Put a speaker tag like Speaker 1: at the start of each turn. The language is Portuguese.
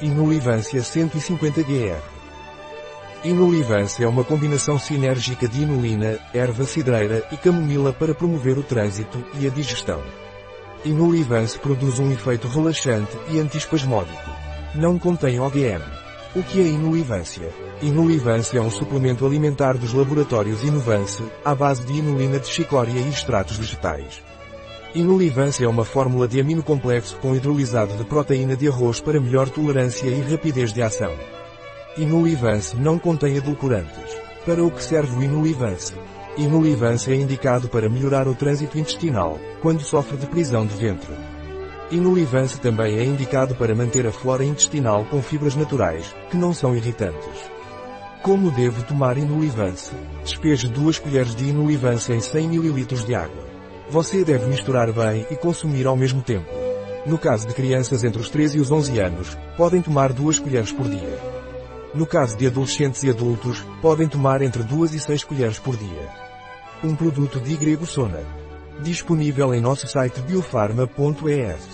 Speaker 1: Inulivância 150GR. Inulivância é uma combinação sinérgica de inulina, erva cidreira e camomila para promover o trânsito e a digestão. Inulivance produz um efeito relaxante e antiespasmódico. Não contém OGM. O que é inulivância? Inulivância é um suplemento alimentar dos laboratórios Inovance, à base de inulina de chicória e extratos vegetais. Inulivance é uma fórmula de amino complexo com hidrolisado de proteína de arroz para melhor tolerância e rapidez de ação. Inulivance não contém edulcorantes. Para o que serve o Inulivance? Inulivance é indicado para melhorar o trânsito intestinal, quando sofre de prisão de ventre. Inulivance também é indicado para manter a flora intestinal com fibras naturais, que não são irritantes. Como devo tomar Inulivance? Despeje 2 colheres de Inulivance em 100 ml de água. Você deve misturar bem e consumir ao mesmo tempo. No caso de crianças entre os 3 e os 11 anos, podem tomar 2 colheres por dia. No caso de adolescentes e adultos, podem tomar entre 2 e 6 colheres por dia. Um produto de Grego Sona. Disponível em nosso site biofarma.es.